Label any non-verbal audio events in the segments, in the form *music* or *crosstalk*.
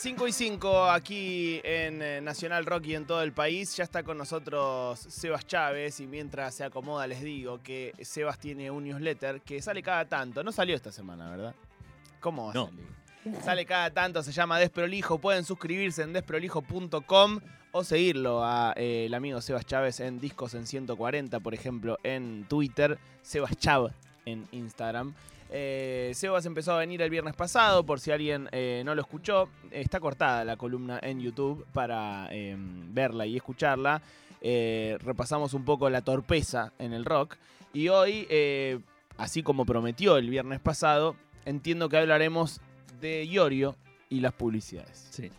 5 y 5 aquí en eh, Nacional Rock y en todo el país. Ya está con nosotros Sebas Chávez y mientras se acomoda les digo que Sebas tiene un newsletter que sale cada tanto. No salió esta semana, ¿verdad? ¿Cómo va a No. salir? Sale cada tanto, se llama Desprolijo. Pueden suscribirse en desprolijo.com o seguirlo a eh, el amigo Sebas Chávez en Discos en 140, por ejemplo, en Twitter. Sebas Chav en Instagram. Eh, Sebas empezó a venir el viernes pasado, por si alguien eh, no lo escuchó. Está cortada la columna en YouTube para eh, verla y escucharla. Eh, repasamos un poco la torpeza en el rock. Y hoy, eh, así como prometió el viernes pasado, entiendo que hablaremos de Iorio y las publicidades. Sí.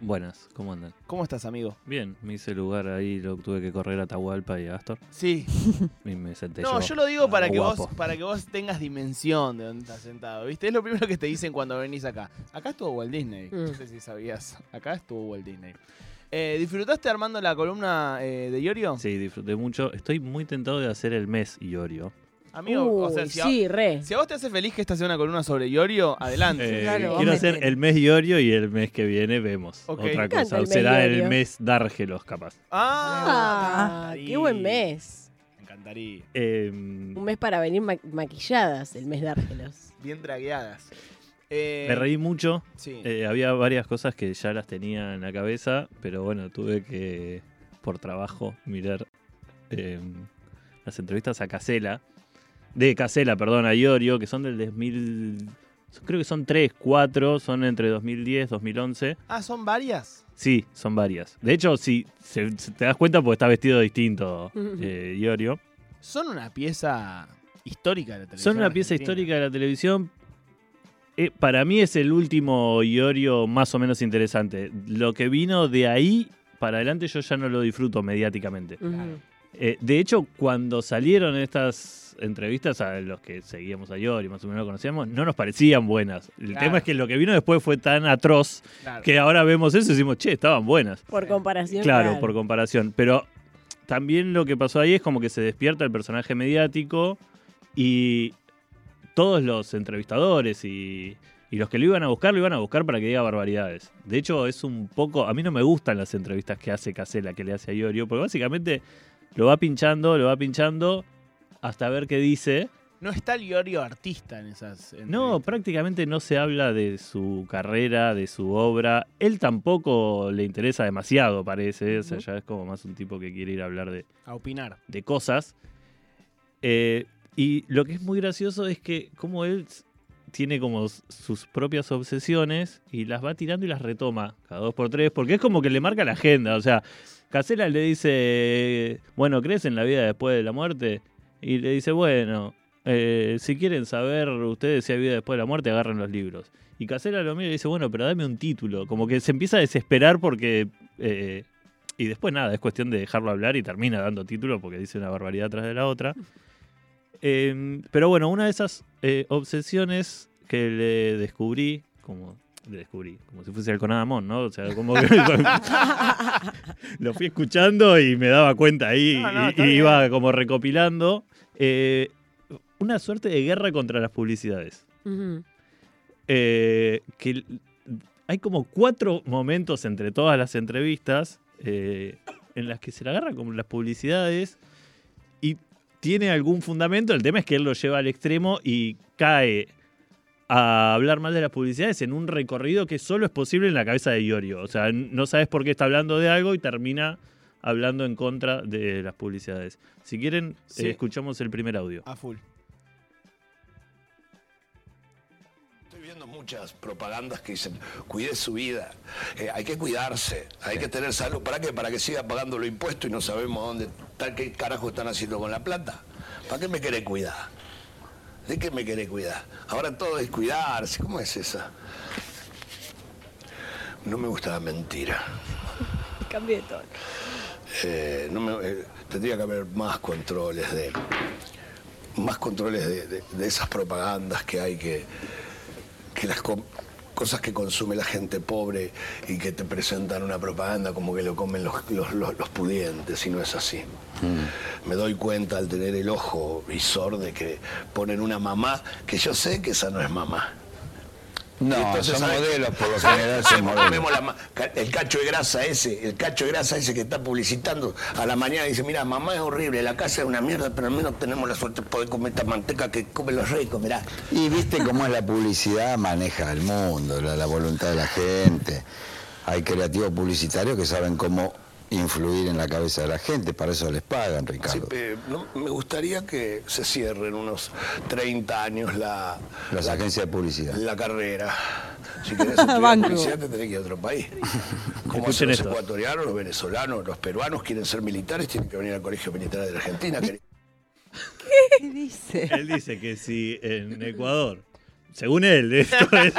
Buenas, ¿cómo andan? ¿Cómo estás, amigo? Bien, me hice lugar ahí, lo tuve que correr a Tahualpa y a Astor. Sí. *laughs* Y me senté No, yo lo digo para que, vos, para que vos tengas dimensión de dónde estás sentado, ¿viste? Es lo primero que te dicen cuando venís acá. Acá estuvo Walt Disney. No Mm. sé si sabías. Acá estuvo Walt Disney. Eh, ¿Disfrutaste armando la columna eh, de Iorio? Sí, disfruté mucho. Estoy muy tentado de hacer el mes Iorio. Amigo, o sea, Uy, si, a, sí, re. si a vos te hace feliz que esta sea una columna sobre Iorio, adelante. Eh, claro, quiero hacer el mes Iorio y el mes que viene vemos otra cosa. el será el Iorio. mes Dárgelos, capaz. Ah, Ah, qué buen mes. Me encantaría. Eh, Un mes para venir ma- maquilladas, el mes de Árgelos. Bien dragueadas. Eh, me reí mucho. Sí. Eh, había varias cosas que ya las tenía en la cabeza, pero bueno, tuve que, por trabajo, mirar eh, las entrevistas a Casela. De Casela, perdón, a Iorio, que son del 2000. Creo que son tres, cuatro, son entre 2010, 2011. Ah, ¿son varias? Sí, son varias. De hecho, si se te das cuenta, porque está vestido distinto eh, Iorio. Son una pieza histórica de la televisión. Son una pieza argentina. histórica de la televisión. Eh, para mí es el último Iorio más o menos interesante. Lo que vino de ahí para adelante yo ya no lo disfruto mediáticamente. Ujú. Eh, de hecho, cuando salieron estas entrevistas a los que seguíamos a Iorio, más o menos lo conocíamos, no nos parecían buenas. El Claro. tema es que lo que vino después fue tan atroz Claro. que ahora vemos eso y decimos, che, estaban buenas. Por comparación. Claro, por comparación. Pero también lo que pasó ahí es como que se despierta el personaje mediático y todos los entrevistadores y, y los que lo iban a buscar, lo iban a buscar para que diga barbaridades. De hecho, es un poco. A mí no me gustan las entrevistas que hace Casela, que le hace a Iorio, porque básicamente lo va pinchando, lo va pinchando hasta ver qué dice. No está el Iorio artista en esas. No, prácticamente no se habla de su carrera, de su obra. Él tampoco le interesa demasiado, parece. O sea, ya es como más un tipo que quiere ir a hablar de, A opinar. de cosas. Eh, y lo que es muy gracioso es que como él tiene como sus propias obsesiones y las va tirando y las retoma cada dos por tres, porque es como que le marca la agenda. O sea, Casela le dice, bueno, ¿crees en la vida después de la muerte? Y le dice, bueno, eh, si quieren saber ustedes si hay vida después de la muerte, agarren los libros. Y Casela lo mira y dice, bueno, pero dame un título. Como que se empieza a desesperar porque... eh, y después nada, es cuestión de dejarlo hablar y termina dando título porque dice una barbaridad tras de la otra. *laughs* Eh, pero bueno, una de esas eh, obsesiones que le descubrí, como descubrí, como si fuese el Conadamón, ¿no? O sea, como que *laughs* lo fui escuchando y me daba cuenta ahí No, no, y, iba como recopilando. eh, una suerte de guerra contra las publicidades. Eh, que hay como cuatro momentos entre todas las entrevistas eh, en las que se la agarra con las publicidades y tiene algún fundamento. El tema es que él lo lleva al extremo y cae a hablar mal de las publicidades en un recorrido que solo es posible en la cabeza de Iorio. O sea, no sabes por qué está hablando de algo y termina hablando en contra de las publicidades. Si quieren, Sí. eh, escuchamos el primer audio. A full. Estoy viendo muchas propagandas que dicen, cuide su vida, Eh, hay que cuidarse, hay que tener salud. ¿Para qué? Para que siga pagando los impuestos y no sabemos dónde, tal qué carajo están haciendo con la plata. ¿Para qué me querés cuidar? ¿De qué me querés cuidar? Ahora todo es cuidarse, ¿cómo es esa? No me gusta la mentira. *laughs* Cambié de tono. Eh, no me- eh, tendría que haber más controles de más controles de, de- de esas propagandas que hay que que las cosas que consume la gente pobre y que te presentan una propaganda como que lo comen los, los- los- los pudientes y no es así. Me doy cuenta al tener el ojo visor de que ponen una mamá que yo sé que esa no es mamá. No, Entonces, son ¿sabes? modelos, por lo general son *laughs* modelos. la el cacho de grasa ese, el cacho de grasa ese que está publicitando a la mañana dice, mira, mamá es horrible, la casa es una mierda, pero al menos tenemos la suerte de poder comer esta manteca que comen los ricos, mirá. Y viste cómo es la publicidad, maneja el mundo, la, la voluntad de la gente. Hay creativos publicitarios que saben cómo influir en la cabeza de la gente, para eso les pagan, Ricardo. no, me gustaría que se cierren unos 30 años la, Las la, agencias de publicidad. la carrera. Si querés estudiar *laughs* publicidad te tenés que ir a otro país. *laughs* Como hacen los ecuatorianos, los venezolanos, los peruanos quieren ser militares, tienen que venir al Colegio Militar de la Argentina. *laughs* ¿Qué dice? Él dice que si en Ecuador, según él, *laughs* esto es,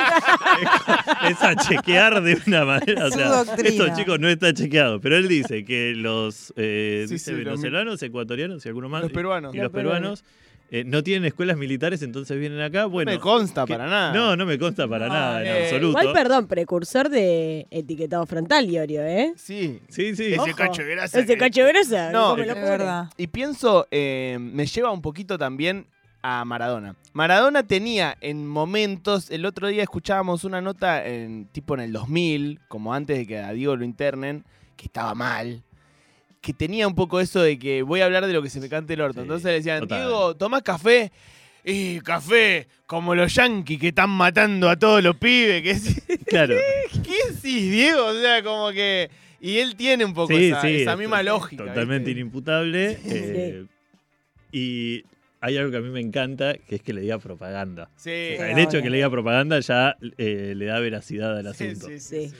es a chequear de una manera. O sea, estos chicos no está chequeado, pero él dice que los eh, Sí, dice sí, venezolanos, ecuatorianos y algunos más. Los peruanos. Y los Los peruanos. peruanos eh, no tienen escuelas militares, entonces vienen acá. Bueno, no me consta que- para nada. No, no me consta para No, nada, en eh, absoluto. Igual, perdón, precursor de etiquetado frontal, Iorio, ¿eh? Sí. Sí, sí. Ese cacho de grasa. Ese cacho de grasa. No, Es verdad. Y pienso, eh, me lleva un poquito también a Maradona. Maradona tenía en momentos, el otro día escuchábamos una nota en, tipo en el 2000, como antes de que a Diego lo internen, que estaba mal. Que tenía un poco eso de que voy a hablar de lo que se me cante el orto. Sí, Entonces le decían, total. Diego, ¿tomás café? Y café, como los yanquis que están matando a todos los pibes. Que *laughs* Claro. *laughs* ¿Qué decís, Diego? O sea, como que... Y él tiene un poco Sí, esa, sí, esa es misma lógica. Totalmente ¿viste? inimputable. eh, y hay algo que a mí me encanta, que es que le diga propaganda. Sí. O sea, Sí, el hecho de que le diga propaganda ya eh, le da veracidad al Sí, asunto. sí, sí, Sí. sí.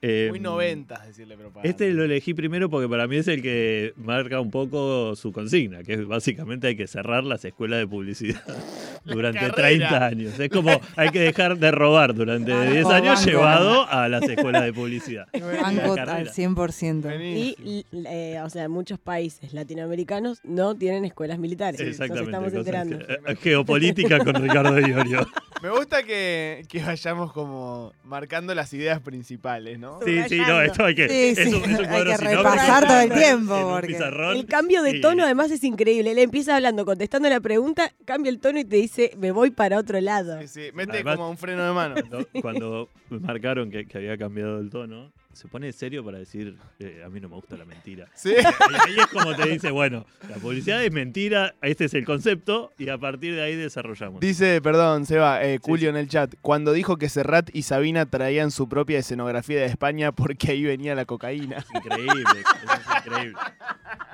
Eh, Muy noventas decirle propaganda. Este lo elegí primero porque para mí es el que marca un poco su consigna, que es básicamente hay que cerrar las escuelas de publicidad *laughs* durante carrera. 30 años. Es como hay que dejar de robar durante Banco, 10 años banco. llevado a las escuelas de publicidad. *laughs* Banco al carrera. 100%. Y, eh, o sea, muchos países latinoamericanos no tienen escuelas militares. Exactamente. Nos estamos enterando. que- eh, geopolítica con Ricardo Iorio. *laughs* Me gusta que, que vayamos como marcando las ideas principales, ¿no? Sí, sí, no, esto hay que. Sí, es sí, un, es un hay que repasar todo el tiempo, porque. El cambio de tono además es increíble. Él empieza hablando, contestando la pregunta, cambia el tono y te dice, me voy para otro lado. Sí, sí. Mete Además- como un freno de mano. Cuando, *laughs* cuando me marcaron que, que había cambiado el tono, se pone serio para decir, eh, a mí no me gusta la mentira. *laughs* Sí. Ahí, ahí es como te dice, bueno, la publicidad es mentira, este es el concepto, y a partir de ahí desarrollamos. Dice, perdón, Seba, eh, Julio sí. en el chat, cuando dijo que Serrat y Sabina traían su propia escenografía de España porque ahí venía la cocaína. Es increíble, es increíble.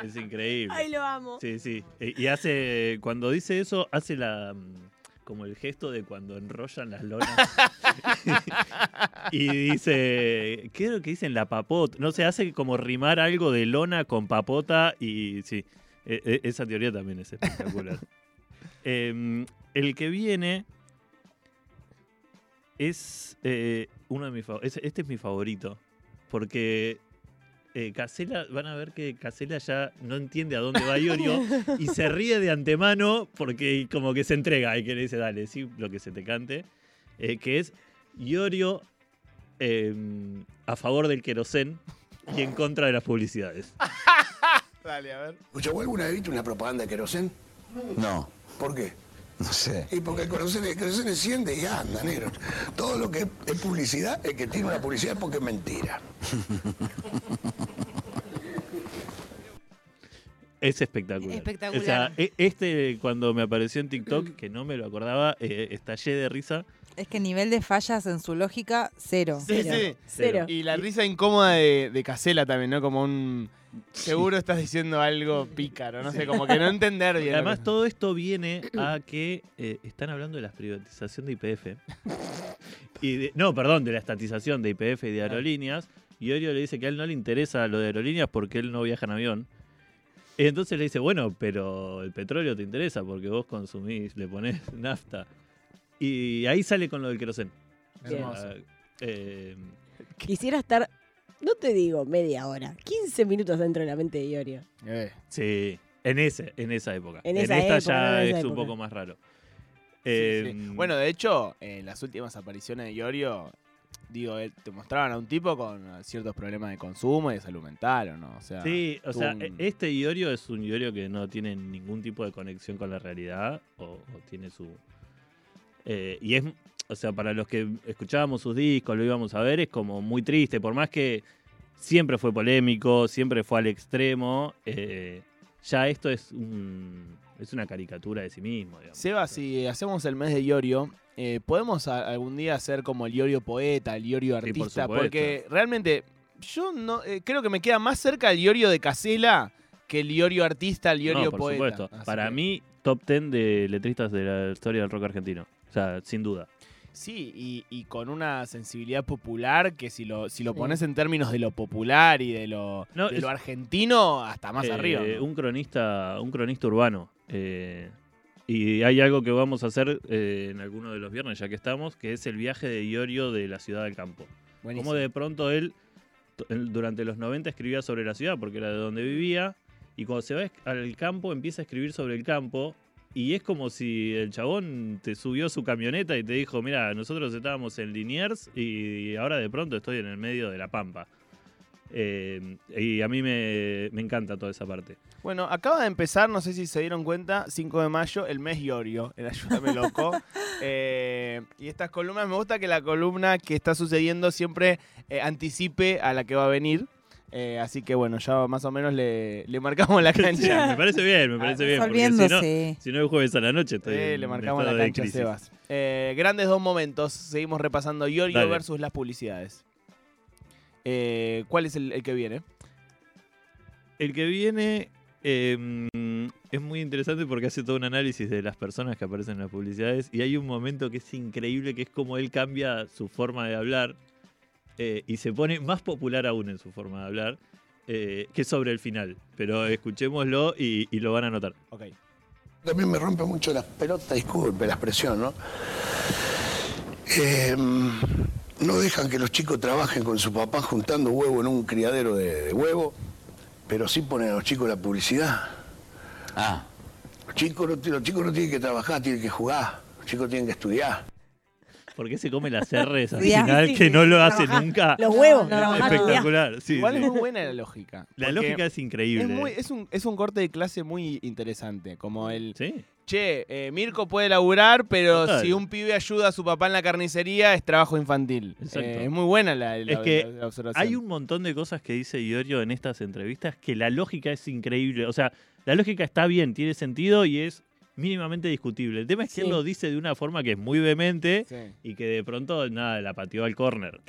Es increíble. Ay, lo amo. Sí, sí. Y hace, cuando dice eso, hace la mm, como el gesto de cuando enrollan las lonas. *laughs* y dice, ¿qué es lo que dicen? La papota. No sé, hace como rimar algo de lona con papota y sí, e- e- esa teoría también es espectacular. *laughs* Em, el que viene es eh, uno de mis favoritos. Este es mi favorito. Porque eh, Casela, van a ver que Casela ya no entiende a dónde va *laughs* Iorio y se ríe de antemano porque como que se entrega y que le dice, dale, sí, lo que se te cante. eh, que es Iorio eh, a favor del querosén y en contra de las publicidades. *laughs* Dale, a ver. Escucha, ¿vos alguna vez viste una propaganda de querosén? No, ¿Por qué? No sé. Y porque el querosén, el querosén enciende y anda, negro. Todo lo que es, publicidad, el que tiene una publicidad es porque es mentira. *laughs* Es espectacular. Espectacular. O sea, e- este cuando me apareció en TikTok, que no me lo acordaba, eh, estallé de risa. Es que nivel de fallas en su lógica, cero. Sí, Cero. sí. Cero. Y la risa incómoda de, de Casela también, ¿no? Como un... Seguro estás diciendo algo pícaro, no sé, como que no entender bien. Además, que- todo esto viene a que eh, están hablando de la privatización de IPF. no, perdón, de la estatización de IPF y de aerolíneas. Y Orio le dice que a él no le interesa lo de aerolíneas porque él no viaja en avión. Y entonces le dice, bueno, pero el petróleo te interesa porque vos consumís, le ponés *laughs* nafta. Y ahí sale con lo del querosén. Hermoso. Ah, eh, Quisiera estar, no te digo media hora, 15 minutos dentro de la mente de Iorio. Eh, sí, en, ese, en esa época. En En, esa esta época, ya no en esa es un poco más raro. sí, Eh, sí. Bueno, de hecho, en las últimas apariciones de Iorio, digo, eh, te mostraban a un tipo con eh, ciertos problemas de consumo y de salud mental, ¿o no? O sea, Sí, o sea, un- e- este Iorio es un Iorio que no tiene ningún tipo de conexión con la realidad o, o tiene su... eh, y es o sea, para los que escuchábamos sus discos, lo íbamos a ver, es como muy triste, por más que siempre fue polémico, siempre fue al extremo, eh, ya esto es un- es una caricatura de sí mismo, digamos. Seba, si hacemos el mes de Iorio, eh, ¿podemos a- algún día hacer como el Iorio poeta, el Iorio Sí, por artista? Porque realmente yo no eh, creo que me queda más cerca el Iorio de Casela que el Iorio artista, el Iorio No, por poeta. supuesto. Así Para que- mí, top 10 de letristas de la historia del rock argentino. O sea, sin duda. Sí, y, y con una sensibilidad popular que si lo, si lo Sí. pones en términos de lo popular y de lo, No, de es- lo argentino, hasta más Eh, arriba. ¿no? Un cronista, un cronista urbano. eh, y hay algo que vamos a hacer eh, en alguno de los viernes, ya que estamos, que es el viaje de Iorio de la ciudad al campo. Buenísimo. Como de pronto él, durante los 90 escribía sobre la ciudad, porque era de donde vivía, y cuando se va al campo empieza a escribir sobre el campo, y es como si el chabón te subió su camioneta y te dijo, mira, nosotros estábamos en Liniers y ahora de pronto estoy en el medio de la pampa. Eh, y a mí me, me encanta toda esa parte. Bueno, acaba de empezar, no sé si se dieron cuenta, 5 de mayo, el mes Iorio, el Ayúdame Loco. *laughs* Eh, y estas columnas, me gusta que la columna que está sucediendo siempre eh, anticipe a la que va a venir. Eh, así que bueno, ya más o menos le, le marcamos la Sí, cancha. me parece bien, me parece bien. Porque si no, si no el jueves a la noche estoy Eh, en le marcamos la cancha, crisis. Sebas. Eh, grandes dos momentos. Seguimos repasando Iorio Dale. versus las publicidades. Eh, ¿Cuál es el, el que viene? El que viene eh, es muy interesante porque hace todo un análisis de las personas que aparecen en las publicidades y hay un momento que es increíble que es como él cambia su forma de hablar eh, y se pone más popular aún en su forma de hablar eh, que sobre el final. Pero escuchémoslo y, y lo van a notar. Ok. También me rompe mucho las pelotas, disculpe la expresión, ¿no? Eh, no dejan que los chicos trabajen con su papá juntando huevo en un criadero de, de huevo, pero sí ponen a los chicos la publicidad. Ah, Los chicos, no, los chicos no tienen que trabajar, tienen que jugar. Los chicos tienen que estudiar. ¿Por qué se come las R's al Sí, final sí, que no lo hace nunca? Los huevos. Espectacular. Sí, Igual sí. es muy buena la lógica. La lógica es increíble. Es, muy- es un, es un corte de clase muy interesante. Como el, Sí. che, eh, Mirko puede laburar, pero Total. si un pibe ayuda a su papá en la carnicería, es trabajo infantil. Exacto. Eh, es muy buena la, la- Es que la- la observación. Hay un montón de cosas que dice Iorio en estas entrevistas que la lógica es increíble. O sea, la lógica está bien, tiene sentido y es mínimamente discutible. El tema es que él lo dice de una forma que es muy vehemente Sí. y que de pronto, nada, la pateó al córner.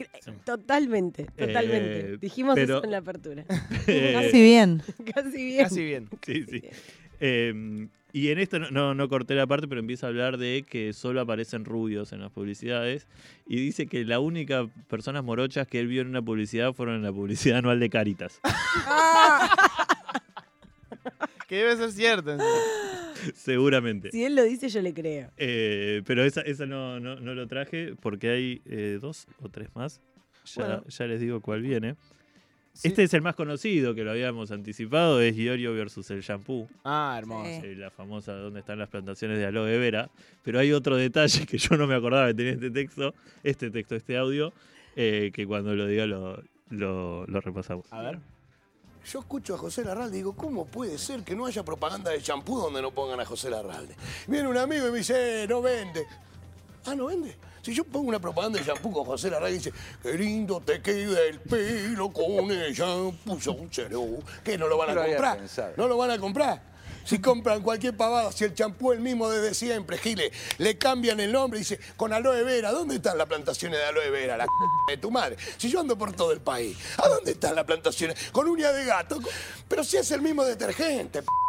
Totalmente, totalmente. Eh, Dijimos pero- eso en la apertura. Eh, *laughs* Casi bien. *laughs* Casi bien. Casi bien. sí, sí. Eh, y en esto no, no, no corté la parte, pero empieza a hablar de que solo aparecen rubios en las publicidades. Y dice que la única personas morochas que él vio en una publicidad fueron en la publicidad anual de Caritas. *laughs* Que debe ser cierto. en serio. *laughs* Seguramente. Si él lo dice, yo le creo. Eh, pero esa, esa no, no, no lo traje porque hay eh, dos o tres más. Ya, Bueno. ya les digo cuál viene. Sí. Este es el más conocido, que lo habíamos anticipado, es Iorio versus el shampoo. Ah, hermoso. Sí. eh, la famosa ¿Dónde están las plantaciones de aloe vera? Pero hay otro detalle que yo no me acordaba que tenía este texto, este texto, este audio, eh, que cuando lo diga lo, lo, lo repasamos. A ver. Yo escucho a José Larralde y digo, ¿cómo puede ser que no haya propaganda de champú donde no pongan a José Larralde? Viene un amigo y me dice, "Eh, no vende. Ah, ¿no vende? Si yo pongo una propaganda de champú con José Larralde y dice, qué lindo te queda el pelo con el champú sincero", ¿qué no lo van a comprar? ¿No lo van a comprar? Si compran cualquier pavada, si el champú el mismo desde siempre, Gile, le cambian el nombre y dice, con aloe vera, ¿dónde están las plantaciones de aloe vera? La de tu madre. Si yo ando por todo el país, ¿a dónde están las plantaciones? Con uña de gato. Pero si es el mismo detergente. p-.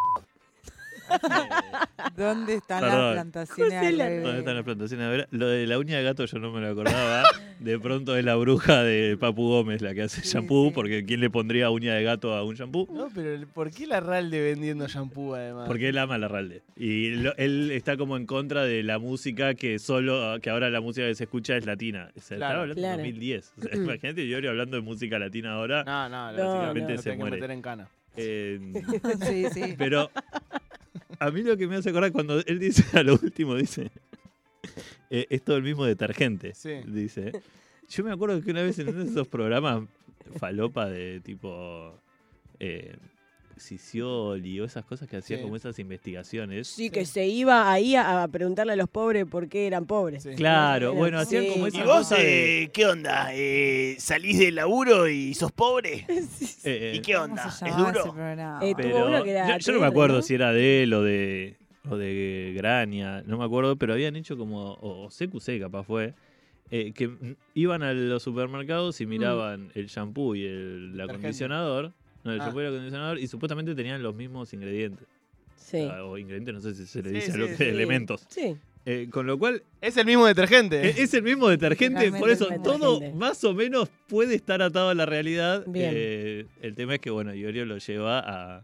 ¿Dónde están Perdón. las *laughs* plantaciones José de la- aloe ¿Dónde están las plantaciones de vera? Lo de la uña de gato yo no me lo acordaba. De pronto es la bruja de Papu Gómez la que hace shampoo, sí. porque ¿quién le pondría uña de gato a un shampoo? No, pero ¿por qué la Ralde vendiendo shampoo además? Porque él ama a la Ralde. Y lo- él está como en contra de la música que solo, que ahora la música que se escucha es latina. O sea, Claro. estaba hablando Claro. de 2010. O sea, imagínate hablando de música latina ahora. No, no, No, básicamente lo se tengo que muere. meter en cana. Eh, *laughs* Sí, sí. pero a mí lo que me hace acordar cuando él dice *laughs* a lo último, dice, eh, es todo el mismo detergente. Sí. Dice. Yo me acuerdo que una vez en uno de esos programas falopa de tipo... eh, Sicioli o esas cosas que hacía Sí. como esas investigaciones. Sí, que se iba ahí a, a preguntarle a los pobres por qué eran pobres. Sí. Claro, bueno, hacían Sí. como ¿Y esa ¿Y vos de- eh, qué onda? Eh, ¿Salís del laburo y sos pobre? *laughs* eh, ¿Y qué ¿Cómo onda? ¿Es duro? Eh, Pero uno que era yo, yo no me acuerdo ¿no? si era de él o de, o de Graña, no me acuerdo, pero habían hecho como, o, o CQC capaz fue, eh, que mm, iban a los supermercados y Mm. miraban el shampoo y el acondicionador, no, el Ah. shampoo y el acondicionador, y supuestamente tenían los mismos ingredientes. Sí. Ah, O ingredientes, no sé si se le Sí, dice a sí, lo que sí. elementos. Sí. Eh, con lo cual, Es el mismo detergente. e- es el mismo detergente, Realmente por eso todo más o menos puede estar atado a la realidad. Bien. Eh, el tema es que, bueno, Iorio lo lleva a,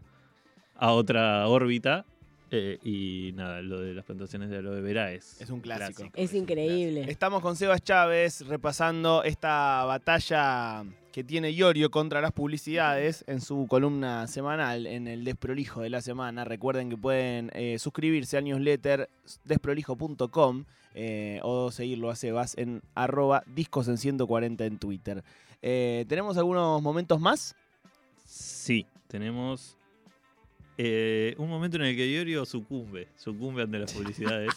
a otra órbita. Eh, y nada, lo de las plantaciones de aloe vera es, Es un clásico. Es increíble. Estamos con Sebas Chávez repasando esta batalla que tiene Iorio contra las publicidades en su columna semanal en el Desprolijo de la semana. Recuerden que pueden eh, suscribirse al newsletter desprolijo.com eh, o seguirlo a Sebas en arroba discos en 140 en Twitter. Eh, ¿Tenemos algunos momentos más? Sí, tenemos eh, un momento en el que Iorio sucumbe, sucumbe ante las publicidades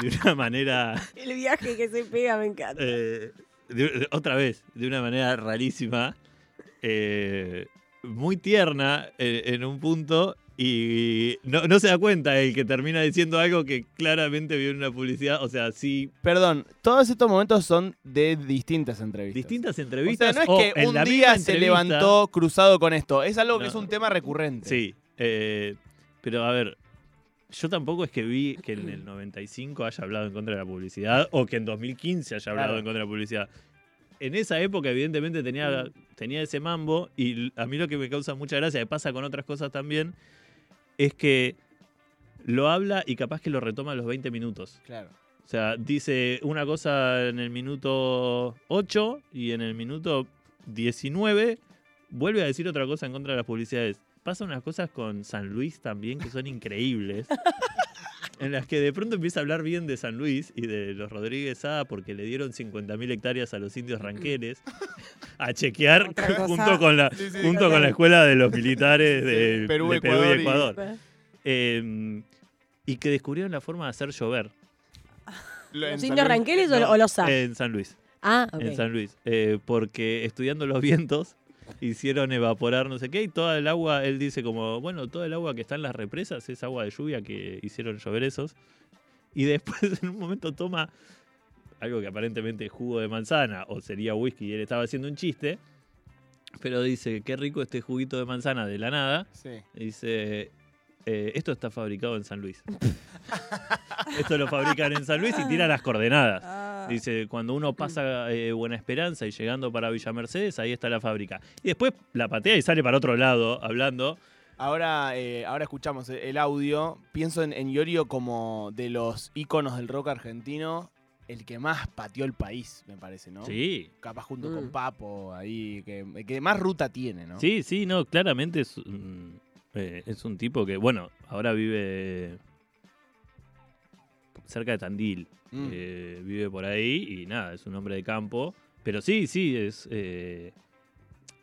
de una manera El viaje que se pega me encanta. Eh, de- otra vez, de una manera rarísima, eh, muy tierna eh, en un punto y no, no se da cuenta el que termina diciendo algo que claramente vio en una publicidad. O sea, sí, Perdón, todos estos momentos son de distintas entrevistas. distintas O sea, entrevistas. no es o que en un la día se levantó cruzado con esto. Es algo que es un tema recurrente. Sí, eh, pero a ver, yo tampoco es que vi que en el *clears throat* 95 haya hablado en contra de la publicidad o que en 2015 haya hablado Claro. en contra de la publicidad. En esa época, evidentemente, tenía, tenía ese mambo y a mí lo que me causa mucha gracia, que pasa con otras cosas también, es que lo habla y capaz que lo retoma a los 20 minutos. Claro. O sea, dice una cosa en el minuto 8 y en el minuto 19 vuelve a decir otra cosa en contra de las publicidades. Pasa unas cosas con San Luis también que son increíbles. *laughs* en las que de pronto empieza a hablar bien de San Luis y de los Rodríguez A porque le dieron 50.000 hectáreas a los indios ranqueles *laughs* a chequear junto con la Sí, sí, junto con la escuela de los militares de, Sí, Perú, de Ecuador y- y Ecuador. Eh, y que descubrieron la forma de hacer llover ¿Los indios ranqueles o, no, o los SA? en San Luis. ah, ok. en San Luis, eh, porque estudiando los vientos hicieron evaporar no sé qué y toda el agua, él dice como, bueno, toda el agua que está en las represas es agua de lluvia que hicieron llover esos. Y después *laughs* en un momento toma algo que aparentemente es jugo de manzana o sería whisky y él estaba haciendo un chiste, pero dice, qué rico este juguito de manzana de la nada. Sí. Dice, eh, esto está fabricado en San Luis. *laughs* esto lo fabrican en San Luis y tira las coordenadas. Dice, cuando uno pasa eh, Buena Esperanza y llegando para Villa Mercedes, ahí está la fábrica. Y después la patea y sale para otro lado hablando. Ahora, eh, ahora escuchamos el audio. Pienso en, en Iorio como de los íconos del rock argentino, el que más pateó el país, me parece, ¿no? Sí, Capaz junto Mm. con Papo, ahí, que, que más ruta tiene, ¿no? sí, sí, no, claramente es, eh, es un tipo que, bueno, ahora vive cerca de Tandil. Mm. Eh, vive por ahí y nada, es un hombre de campo. Pero sí, sí, es. eh,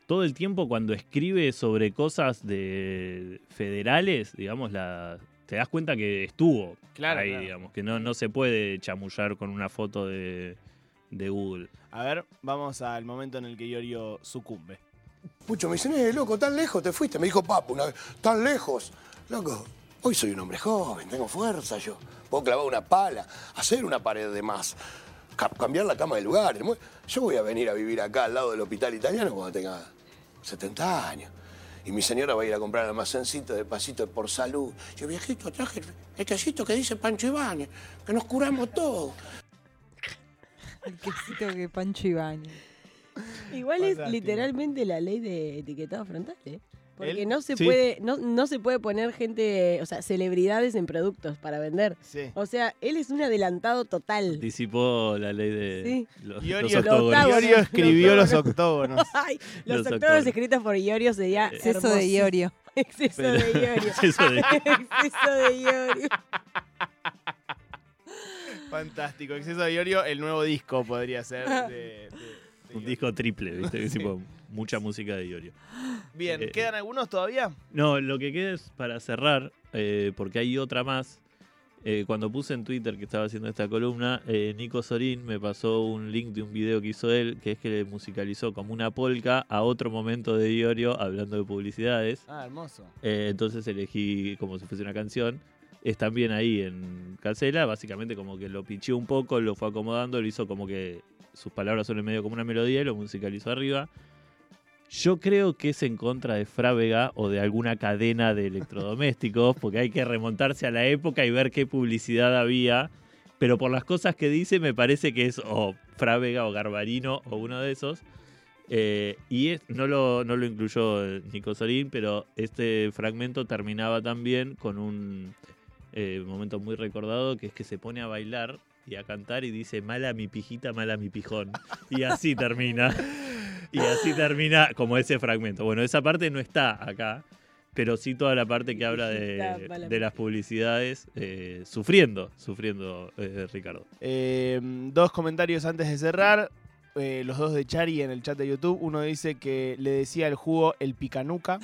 todo el tiempo cuando escribe sobre cosas de federales, digamos, la, te das cuenta que estuvo Claro, ahí, claro. digamos, que no, no se puede chamullar con una foto de, de Google. A ver, vamos al momento en el que Iorio sucumbe. Pucho me dice, "Eh, loco, tan lejos te fuiste. Me dijo Papo una vez, tan lejos. Loco, hoy soy un hombre joven, tengo fuerza yo. Puedo clavar una pala, hacer una pared de más, ca- cambiar la cama de lugar. el Yo voy a venir a vivir acá al lado del hospital italiano cuando tenga 70 años. Y mi señora va a ir a comprar al almacencito de pasito por salud. Yo, viejito, traje el quesito que dice Pancho Ibáñez, que nos curamos todos. el quesito que Pancho Ibáñez. Igual es literalmente la ley de etiquetado frontal, ¿eh? Porque no se sí. puede, no, no se puede poner gente, o sea, celebridades en productos para vender. Sí. O sea, él es un adelantado total. Anticipó la ley de Sí. los, Iorio, los octógonos. Iorio escribió *laughs* los Los octógonos. Ay, los, octavos. escritos por Iorio sería Exceso de Iorio. Exceso Pero- de Iorio. Exceso de- *laughs* *laughs* Exceso de Iorio. Fantástico. Exceso de Iorio, el nuevo disco podría ser de, de- Un disco triple, ¿viste? *laughs* Sí. Tipo, mucha música de Iorio. Bien, Eh, ¿quedan algunos todavía? No, lo que queda es para cerrar, eh, porque hay otra más. Eh, cuando puse en Twitter que estaba haciendo esta columna, Nico Sorín me pasó un link de un video que hizo él, que es que le musicalizó como una polka a otro momento de Iorio hablando de publicidades. Ah, hermoso. Entonces elegí como si fuese una canción. Es también ahí en Casela, básicamente como que lo picheó un poco, lo fue acomodando, lo hizo como que sus palabras son en medio como una melodía y lo musicalizó arriba. Yo creo que es en contra de Frávega o de alguna cadena de electrodomésticos, porque hay que remontarse a la época y ver qué publicidad había. Pero por las cosas que dice, me parece que es o Frávega o Garbarino o uno de esos. Eh, y no, lo, no lo incluyó eh, Nico Sorín, pero este fragmento terminaba también con un eh, momento muy recordado, que es que se pone a bailar y a cantar y dice, mala mi pijita, mala mi pijón. Y así termina. Y así termina como ese fragmento. Bueno, esa parte no está acá, pero sí toda la parte que habla de, las publicidades, eh, sufriendo, sufriendo eh, Ricardo. Eh, dos comentarios antes de cerrar. Eh, los dos de Chari en el chat de YouTube. Uno dice que le decía el jugo el picanuca.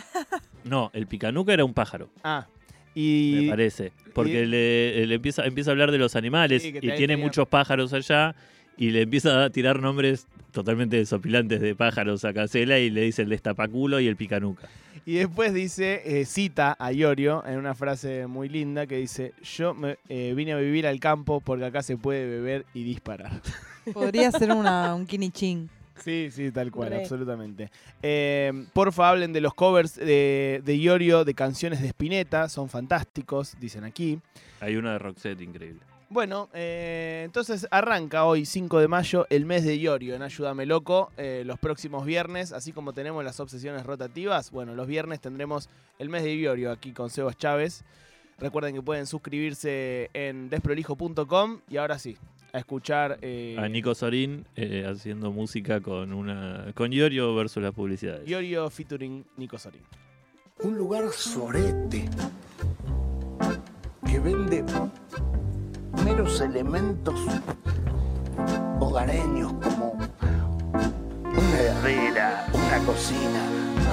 No, el picanuca era un pájaro. Ah, me parece. Porque y- le, le empieza, empieza a hablar de los animales Sí, y tiene tenía- muchos pájaros allá y le empieza a tirar nombres totalmente desopilantes de pájaros a Casela y le dice el destapaculo y el picanuca. Y después dice, eh, cita a Iorio en una frase muy linda que dice, yo me, eh, vine a vivir al campo porque acá se puede beber y disparar. Podría ser una, un quinichín. Sí, sí, tal cual, Re. absolutamente. Eh, porfa, hablen de los covers de, de Iorio de canciones de Spinetta, son fantásticos, dicen aquí. Hay uno de Roxette increíble. Bueno, eh, entonces arranca hoy, 5 de mayo, el mes de Iorio en Ayúdame Loco. eh, los próximos viernes, así como tenemos las obsesiones rotativas, bueno, los viernes tendremos el mes de Iorio aquí con Sebas Chávez. Recuerden que pueden suscribirse en desprolijo.com y ahora sí, a escuchar... eh, A Nico Sorín eh, haciendo música con una con Iorio versus las publicidades. Iorio featuring Nico Sorín. Un lugar sorete que vende meros elementos hogareños como una heladera, una cocina.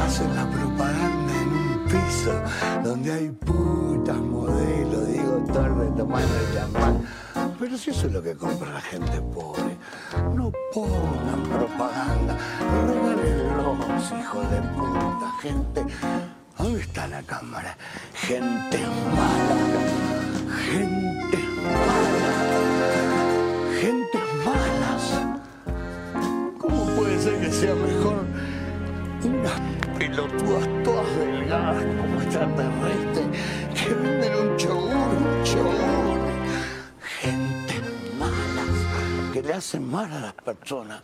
Hacen la propaganda en un piso donde hay putas, modelos, Diego Torre tomando champán. Pero si eso es lo que compra la gente pobre, no pongan propaganda, regálenlos, hijos de puta, gente. ¿Dónde está la cámara? Gente mala, gente mala, gente malas. ¿Cómo puede ser que sea mejor unas pelotudas todas delgadas como extraterrestres que venden un yogur, un yogur? Le hacen mal a las personas.